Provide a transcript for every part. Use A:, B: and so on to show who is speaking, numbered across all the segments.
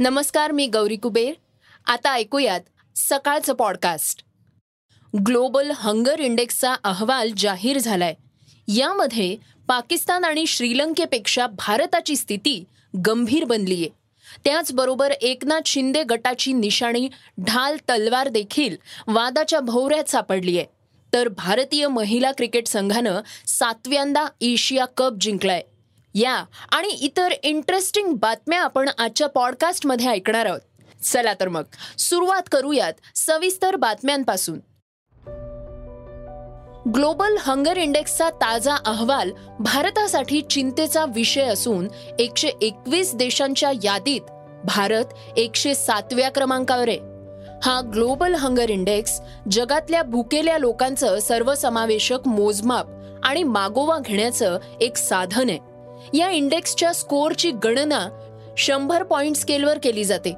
A: नमस्कार मी गौरी कुबेर. आता ऐकूयात सकाळचं पॉडकास्ट ग्लोबल हंगर इंडेक्सचा अहवाल जाहीर झालाय. यामध्ये पाकिस्तान आणि श्रीलंकेपेक्षा भारताची स्थिती गंभीर बनलीय. त्याचबरोबर एकनाथ शिंदे गटाची निशाणी ढाल तलवार देखील वादाच्या भोवऱ्यात सापडलीय. तर भारतीय महिला क्रिकेट संघानं सातव्यांदा एशिया कप जिंकलाय. या. आणि इतर इंटरेस्टिंग बातम्या आपण आजच्या पॉडकास्टमध्ये ऐकणार आहोत. चला तर मग सुरुवात करूयात सविस्तर बातम्यांपासून. ग्लोबल हंगर इंडेक्सचा ताजा अहवाल भारतासाठी चिंतेचा विषय असून एकशे एकवीस देशांच्या यादीत भारत एकशे सातव्या क्रमांकावर आहे. हा ग्लोबल हंगर इंडेक्स जगातल्या भुकेल्या लोकांचं सर्वसमावेशक मोजमाप आणि मागोवा घेण्याचं एक साधन आहे. या इंडेक्सच्या स्कोअरची गणना शंभर पॉइंट स्केलवर केली जाते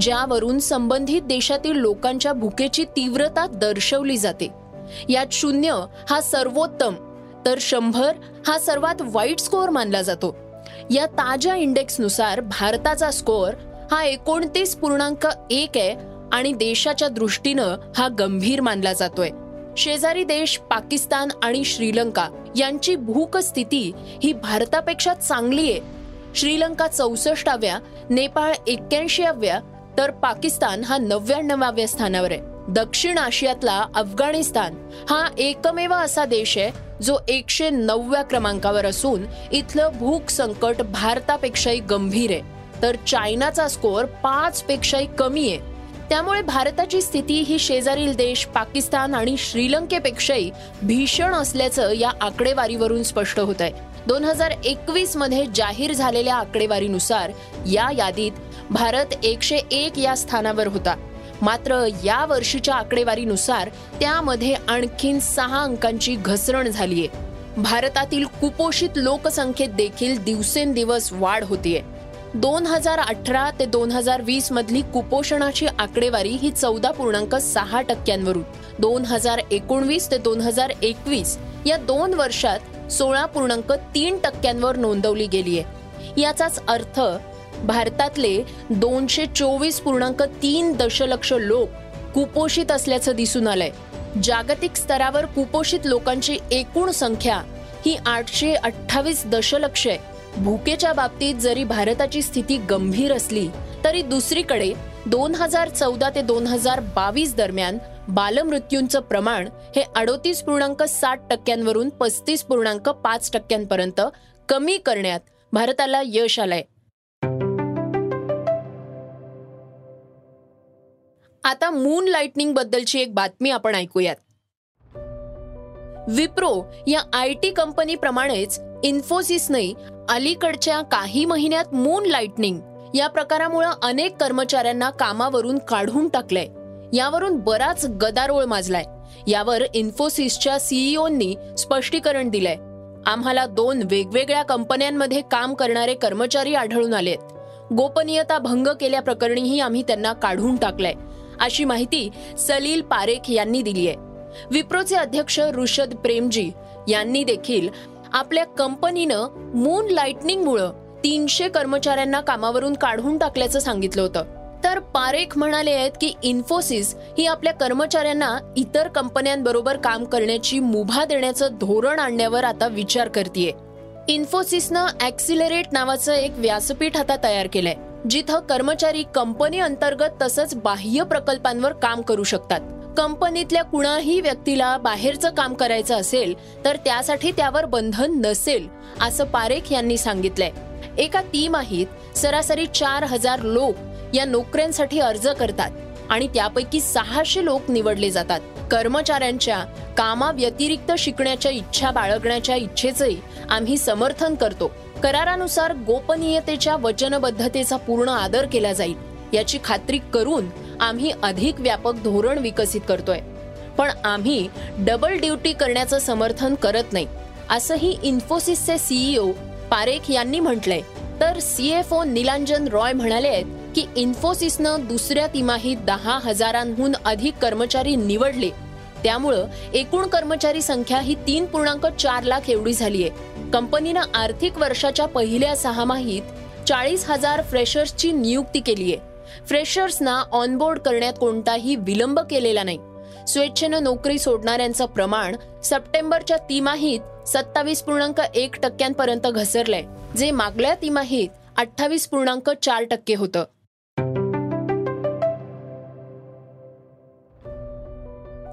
A: ज्यावरून संबंधित देशातील लोकांच्या भुकेची तीव्रता दर्शवली जाते. यात शून्य हा सर्वोत्तम तर शंभर हा सर्वात वाईट स्कोअर मानला जातो. या ताज्या इंडेक्सनुसार भारताचा स्कोअर हा एकोणतीस पूर्णांक एक आहे आणि देशाच्या दृष्टीनं हा गंभीर मानला जातोय. शेजारी देश पाकिस्तान आणि श्रीलंका यांची भूक स्थिती ही भारतापेक्षा चांगली आहे. श्रीलंका चौसष्टाव्या नेपाळ एक्क्याऐंशीव्या तर पाकिस्तान हा नव्याण्णवाव्या स्थानावर आहे. दक्षिण आशियातला अफगाणिस्तान हा एकमेव असा देश आहे जो एकशे नवव्या क्रमांकावर असून इथलं भूक संकट भारतापेक्षाही गंभीर आहे. तर चायनाचा स्कोअर पाच पेक्षाही कमी आहे. त्यामुळे भारताची स्थिती ही शेजारील देश पाकिस्तान आणि श्रीलंकेपेक्षाही भीषण असल्याचं या आकडेवारीवरून स्पष्ट होत आहे दोन हजार एकवीसमध्ये जाहीर झालेल्या आकडेवारीनुसार या यादीत भारत एकशे एक या स्थानावर होता. मात्र या वर्षीच्या आकडेवारीनुसार त्यामध्ये आणखीन सहा अंकांची घसरण झालीय. भारतातील कुपोषित लोकसंख्येत देखील दिवसेंदिवस वाढ होतीये. दोन हजार अठरा ते दोन हजार वीस मधली कुपोषणाची आकडेवारी ही चौदा पूर्णांक सहा टक्क्यांवरून. दोन हजार एकोणवीस ते दोन हजार एकवीस या दोन वर्षात सोळा पूर्णांक तीन टक्क्यांवर नोंदवली गेली आहे याचाच अर्थ भारतातले दोनशे चोवीस पूर्णांक तीन दशलक्ष लोक कुपोषित असल्याचं दिसून आलंय. जागतिक स्तरावर कुपोषित लोकांची एकूण संख्या ही आठशे अठ्ठावीस दशलक्ष आहे. भुकेच्या बाबतीत जरी भारताची स्थिती गंभीर असली तरी दुसरीकडे दोन हजार चौदा ते दोन हजार बावीस दरम्यान बालमृत्यूंचं प्रमाण हे अडोतीस पूर्णांक साठ टक्क्यांवरून पस्तीस पूर्णांक पाच टक्क्यांपर्यंत कमी करण्यात भारताला यश आलंय. आता मून लाइटनिंग बद्दलची एक बातमी आपण ऐकूयात. विप्रो या आय टी कंपनीप्रमाणेच इन्फोसिसने अलीकडच्या काही महिन्यात मून लाइटनिंग या प्रकारामुळे अनेक कर्मचाऱ्यांना कामावरून काढून टाकलंय. यावरून बराच गदारोळ माजलाय. यावर इन्फोसिसच्या सीईओनी स्पष्टीकरण दिलंय. आम्हाला दोन वेगवेगळ्या कंपन्यांमध्ये काम करणारे कर्मचारी आढळून आलेत. गोपनीयता भंग केल्याप्रकरणीही आम्ही त्यांना काढून टाकलंय अशी माहिती सलील पारेख यांनी दिली आहे विप्रोचे अध्यक्ष ऋषद प्रेमजी यांनी देखील आपल्या कंपनीनं मून लाइटनिंगमुळं तीनशे कर्मचाऱ्यांना कामावरून काढून टाकल्याचं सांगितलं होतं. तर पारेख म्हणाले आहेत की इन्फोसिस ही आपल्या कर्मचाऱ्यांना इतर कंपन्यांबरोबर काम करण्याची मुभा देण्याचं धोरण आणण्यावर आता विचार करतीये. इन्फोसिसनं ऍक्सिलरेट नावाचं एक व्यासपीठ आता तयार केलंय जिथं कर्मचारी कंपनी अंतर्गत तसंच बाह्य प्रकल्पांवर काम करू शकतात. कंपनीतल्या कुणाही व्यक्तीला बाहेरचं काम करायचं असेल तर त्यासाठी त्यावर बंधन नसेल असं पारेख यांनी सांगितलंय. एका तिमाहीत सरासरी चार हजार लोक या नोकऱ्यांसाठी अर्ज करतात आणि त्यापैकी सहाशे लोक निवडले जातात. कर्मचाऱ्यांच्या कामाव्यतिरिक्त शिकण्याच्या इच्छा बाळगण्याच्या इच्छेचंही आम्ही समर्थन करतो. करारानुसार गोपनीयतेच्या वचनबद्धतेचा पूर्ण आदर केला जाईल याची खात्री करून आम्ही अधिक व्यापक धोरण विकसित करतोय. पण आम्ही डबल ड्युटी करण्याचं समर्थन करत नाही असंही इन्फोसिसचे सीईओ पारेख यांनी म्हटलंय. तर सीएफओ निलांजन रॉय म्हणाले आहेत की इन्फोसिसनं दुसऱ्या तिमाहीत दहा हजारांहून अधिक कर्मचारी निवडले. त्यामुळं एकूण कर्मचारी संख्या ही तीन पूर्णांक चार लाख एवढी झाली आहे कंपनीनं आर्थिक वर्षाच्या पहिल्या सहामाहीत चाळीस हजार फ्रेशर्सची नियुक्ती केली आहे फ्रेशर्सना ऑनबोर्ड करण्यात कोणताही विलंब केलेला नाही. स्वेच्छेनं नोकरी सोडणाऱ्यांचं प्रमाण सप्टेंबरच्या तिमाहीत सत्तावीस पूर्णांक एक टक्क्यांपर्यंत घसरलंय जे मागल्या तिमाहीत अठ्ठावीस पूर्णांक चार टक्के होतं.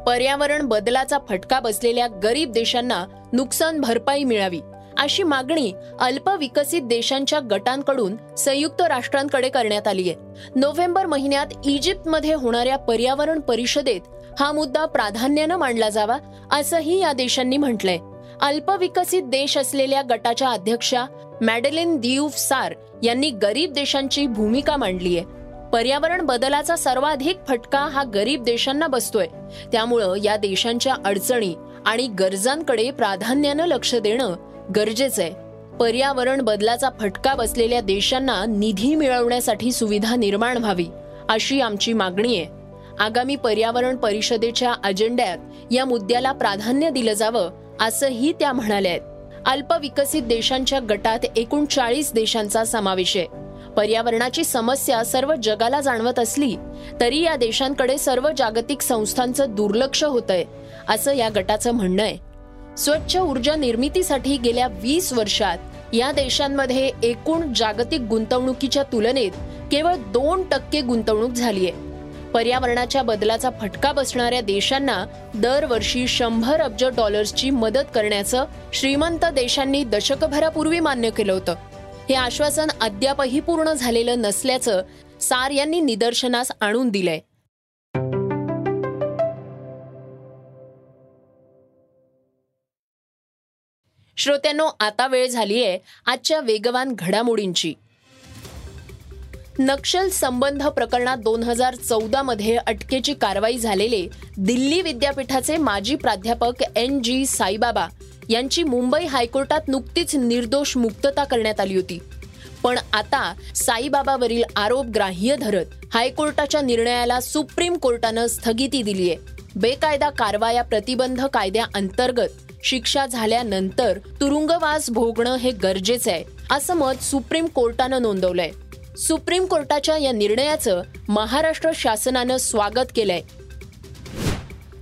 A: पर्यावरण बदलाचा फटका बसलेल्या गरीब देशांना नुकसान भरपाई मिळावी. अशी मागणी अल्पविकसित देशांच्या गटांकडून संयुक्त राष्ट्रांकडे करण्यात आली आहे. नोव्हेंबर महिन्यात इजिप्तमध्ये होणाऱ्या पर्यावरण परिषदेत हा मुद्दा प्राधान्यानं मांडला जावा असंही या देशांनी म्हटलंय. अल्पविकसित देश असलेल्या गटाच्या अध्यक्षा मॅडलिन दियूफ सार यांनी गरीब देशांची भूमिका मांडली आहे. पर्यावरण बदलाचा सर्वाधिक फटका हा गरीब देशांना बसतोय. त्यामुळं या देशांच्या अडचणी आणि गरजांकडे प्राधान्यानं लक्ष देणं गरजेचं आहे. पर्यावरण बदलाचा फटका बसलेल्या देशांना निधी मिळवण्यासाठी सुविधा निर्माण व्हावी अशी आमची मागणी आहे. आगामी पर्यावरण परिषदेच्या अजेंड्यात या मुद्द्याला प्राधान्य दिलं जावं असंही त्या म्हणाल्या आहेत. अल्पविकसित देशांच्या गटात एकूण चाळीस देशांचा समावेश आहे. पर्यावरणाची समस्या सर्व जगाला जाणवत असली तरी या देशांकडे सर्व जागतिक संस्थांचं दुर्लक्ष होतंय असं या गटाचं म्हणणं आहे. स्वच्छ ऊर्जा निर्मितीसाठी गेल्या वीस वर्षात या देशांमध्ये एकूण जागतिक गुंतवणुकीच्या तुलनेत केवळ दोन टक्के गुंतवणूक झालीय पर्यावरणाच्या बदलाचा फटका बसणाऱ्या देशांना दरवर्षी शंभर अब्ज डॉलर्सची मदत करण्याचं श्रीमंत देशांनी दशकभरापूर्वी मान्य केलं होतं. हे आश्वासन अद्यापही पूर्ण झालेलं नसल्याचं सार यांनी निदर्शनास आणून दिलंय. श्रोत्यांनो आता वेळ झालीय आजच्या वेगवान घडामोडींची. नक्षल संबंध प्रकरणात दोन हजार चौदा मध्ये अटकेची कारवाई झालेले दिल्ली विद्यापीठाचे माजी प्राध्यापक एन जी साईबाबा यांची मुंबई हायकोर्टात नुकतीच निर्दोष मुक्तता करण्यात आली होती. पण आता साईबाबावरील आरोप ग्राह्य धरत हायकोर्टाच्या निर्णयाला सुप्रीम कोर्टानं स्थगिती दिली आहे बेकायदा कारवाया प्रतिबंध कायद्याअंतर्गत शिक्षा झाल्यानंतर तुरुंगवास भोगणं हे गरजेचं आहे असं मत सुप्रीम कोर्टानं नोंदवलंय. सुप्रीम कोर्टाच्या या निर्णयाचं महाराष्ट्र शासनानं स्वागत केलंय.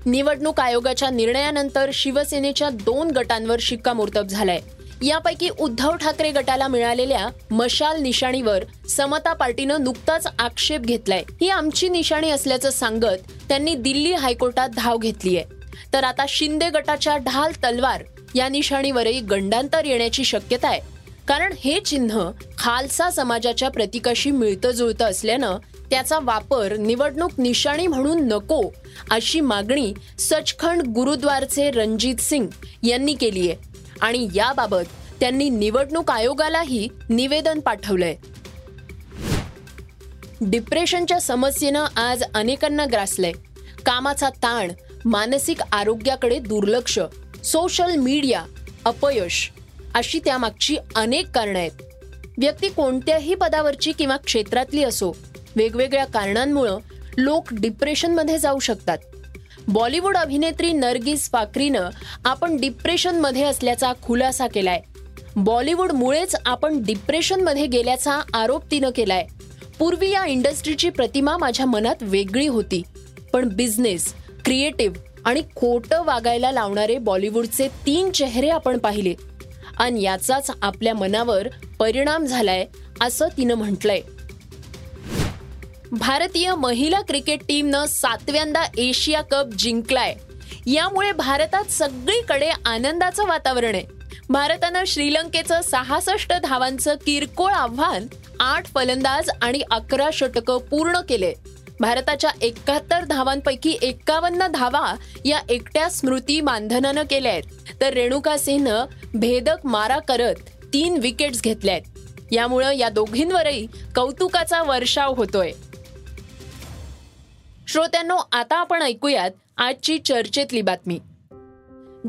A: निवडणूक आयोगाच्या निर्णयानंतर शिवसेनेच्या दोन गटांवर शिक्कामोर्तब झालाय. यापैकी उद्धव ठाकरे गटाला मिळालेल्या मशाल निशाणीवर समता पार्टीनं नुकताच आक्षेप घेतलाय. ही आमची निशाणी असल्याचं सांगत त्यांनी दिल्ली हायकोर्टात धाव घेतली आहे तर आता शिंदे गटाच्या ढाल तलवार या निशाणीवरही गंडांतर येण्याची शक्यता आहे. कारण हे चिन्ह खालसा समाजाच्या प्रतीकाशी मिळतं जुळतं असल्यानं त्याचा वापर निवडणूक निशाणी म्हणून नको अशी मागणी सचखंड गुरुद्वारचे रणजित सिंग यांनी केली आहे. आणि याबाबत त्यांनी निवडणूक आयोगालाही निवेदन पाठवलंय. डिप्रेशनच्या समस्येनं आज अनेकांना ग्रासलंय. कामाचा ताण मानसिक आरोग्याकडे दुर्लक्ष सोशल मीडिया अपयश अशी त्यामागची अनेक कारणं आहेत. व्यक्ती कोणत्याही पदावरची किंवा क्षेत्रातली असो वेगवेगळ्या कारणांमुळं लोक डिप्रेशनमध्ये जाऊ शकतात. बॉलिवूड अभिनेत्री नरगिस फाकरीनं आपण डिप्रेशनमध्ये असल्याचा खुलासा केलाय. बॉलिवूडमुळेच आपण डिप्रेशनमध्ये गेल्याचा आरोप तिनं केलाय. पूर्वी या इंडस्ट्रीची प्रतिमा माझ्या मनात वेगळी होती पण बिझनेस क्रिएटिव्ह आणि खोटं वागायला लावणारे बॉलिवूडचे तीन चेहरे आपण पाहिले. आणि याचाच आपल्या मनावर परिणाम झालाय असं तिनं म्हटलंय. भारतीय महिला क्रिकेट टीमनं सातव्यांदा एशिया कप जिंकलाय. यामुळे भारतात सगळीकडे आनंदाचं वातावरण आहे. भारतानं श्रीलंकेचं सहासष्ट धावांचं किरकोळ आव्हान आठ फलंदाज आणि अकरा षटकं पूर्ण केले. भारताच्या एकाहत्तर धावांपैकी एकावन्न धावा या एकट्या स्मृती मानधनानं केल्या आहेत. तर रेणुका सिंहनं भेदक मारा करत तीन विकेट्स घेतल्या आहेत यामुळं या दोघींवरही कौतुकाचा वर्षाव होतोय. श्रोत्यांनो आता आपण ऐकूयात आजची चर्चेतली बातमी.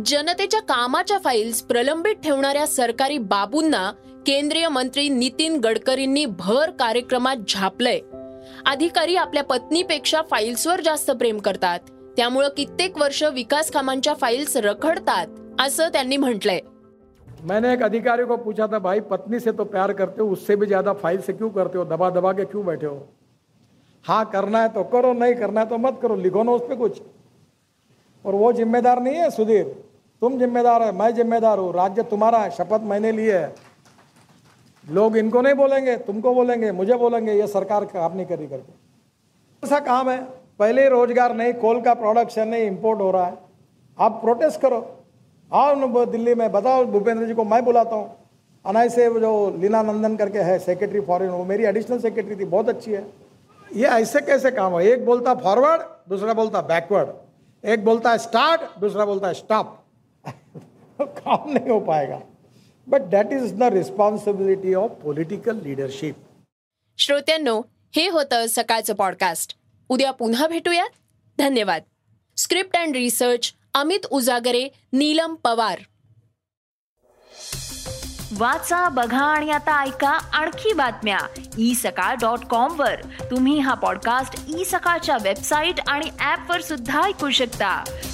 A: जनतेच्या कामाच्या फाईल्स प्रलंबित ठेवणाऱ्या सरकारी बाबूंना केंद्रीय मंत्री नितीन गडकरींनी भर कार्यक्रमात झापलंय. अधिकारी आपल्या पत्नीपेक्षा फाईल्सवर जास्त प्रेम करतात. त्यामुळं कित्येक वर्ष विकास कामांच्या फाईल्स रखडतात असं त्यांनी म्हटलंय.
B: मैंने एक अधिकारी को पूछा था भाई पत्नी से तो प्यार करते हो उससे भी ज्यादा फाइल से क्यों करते हो? दबा दबा के क्यों बैठे हो? हाँ करना है तो करो नहीं करना है तो मत करो लिखो ना उस पर कुछ। और वो जिम्मेदार नहीं है सुधीर? तुम जिम्मेदार है मैं जिम्मेदार हूँ। राज्य तुम्हारा है शपथ मैंने ली है। लोग इनको नहीं बोलेंगे, तुमको बोलेंगे, मुझे बोलेंगे, ये सरकार काम नहीं करी करके ऐसा काम है, पहले रोज़गार नहीं, कोल का प्रोडक्शन नहीं इंपोर्ट हो रहा है। आप प्रोटेस्ट करो। आओ दिल्ली में, बताओ भूपेंद्र जी को, मैं बुलाता हूँ। अनाय से जो लीना नंदन करके है सेक्रेटरी फॉरेन वो मेरी एडिशनल सेक्रेटरी थी, बहुत अच्छी है। ये ऐसे कैसे काम है? एक बोलता फॉरवर्ड दूसरा बोलता बैकवर्ड एक बोलता है स्टार्ट दूसरा बोलता है स्टॉप काम नहीं हो पाएगा। But that is the responsibility of political leadership
A: श्रोत्यांनो हे होतं सकाळचं पॉडकास्ट उद्या पुन्हा भेटूयात. धन्यवाद. Script and research Amit Ujagare Neelam Pawar.
C: वाचा बघा आणि आता ऐका आणखी बातम्या. ई सकाळ डॉट कॉम वर. तुम्ही हा पॉडकास्ट ई सकाळच्या वेबसाईट आणि ऍप वर सुद्धा ऐकू शकता.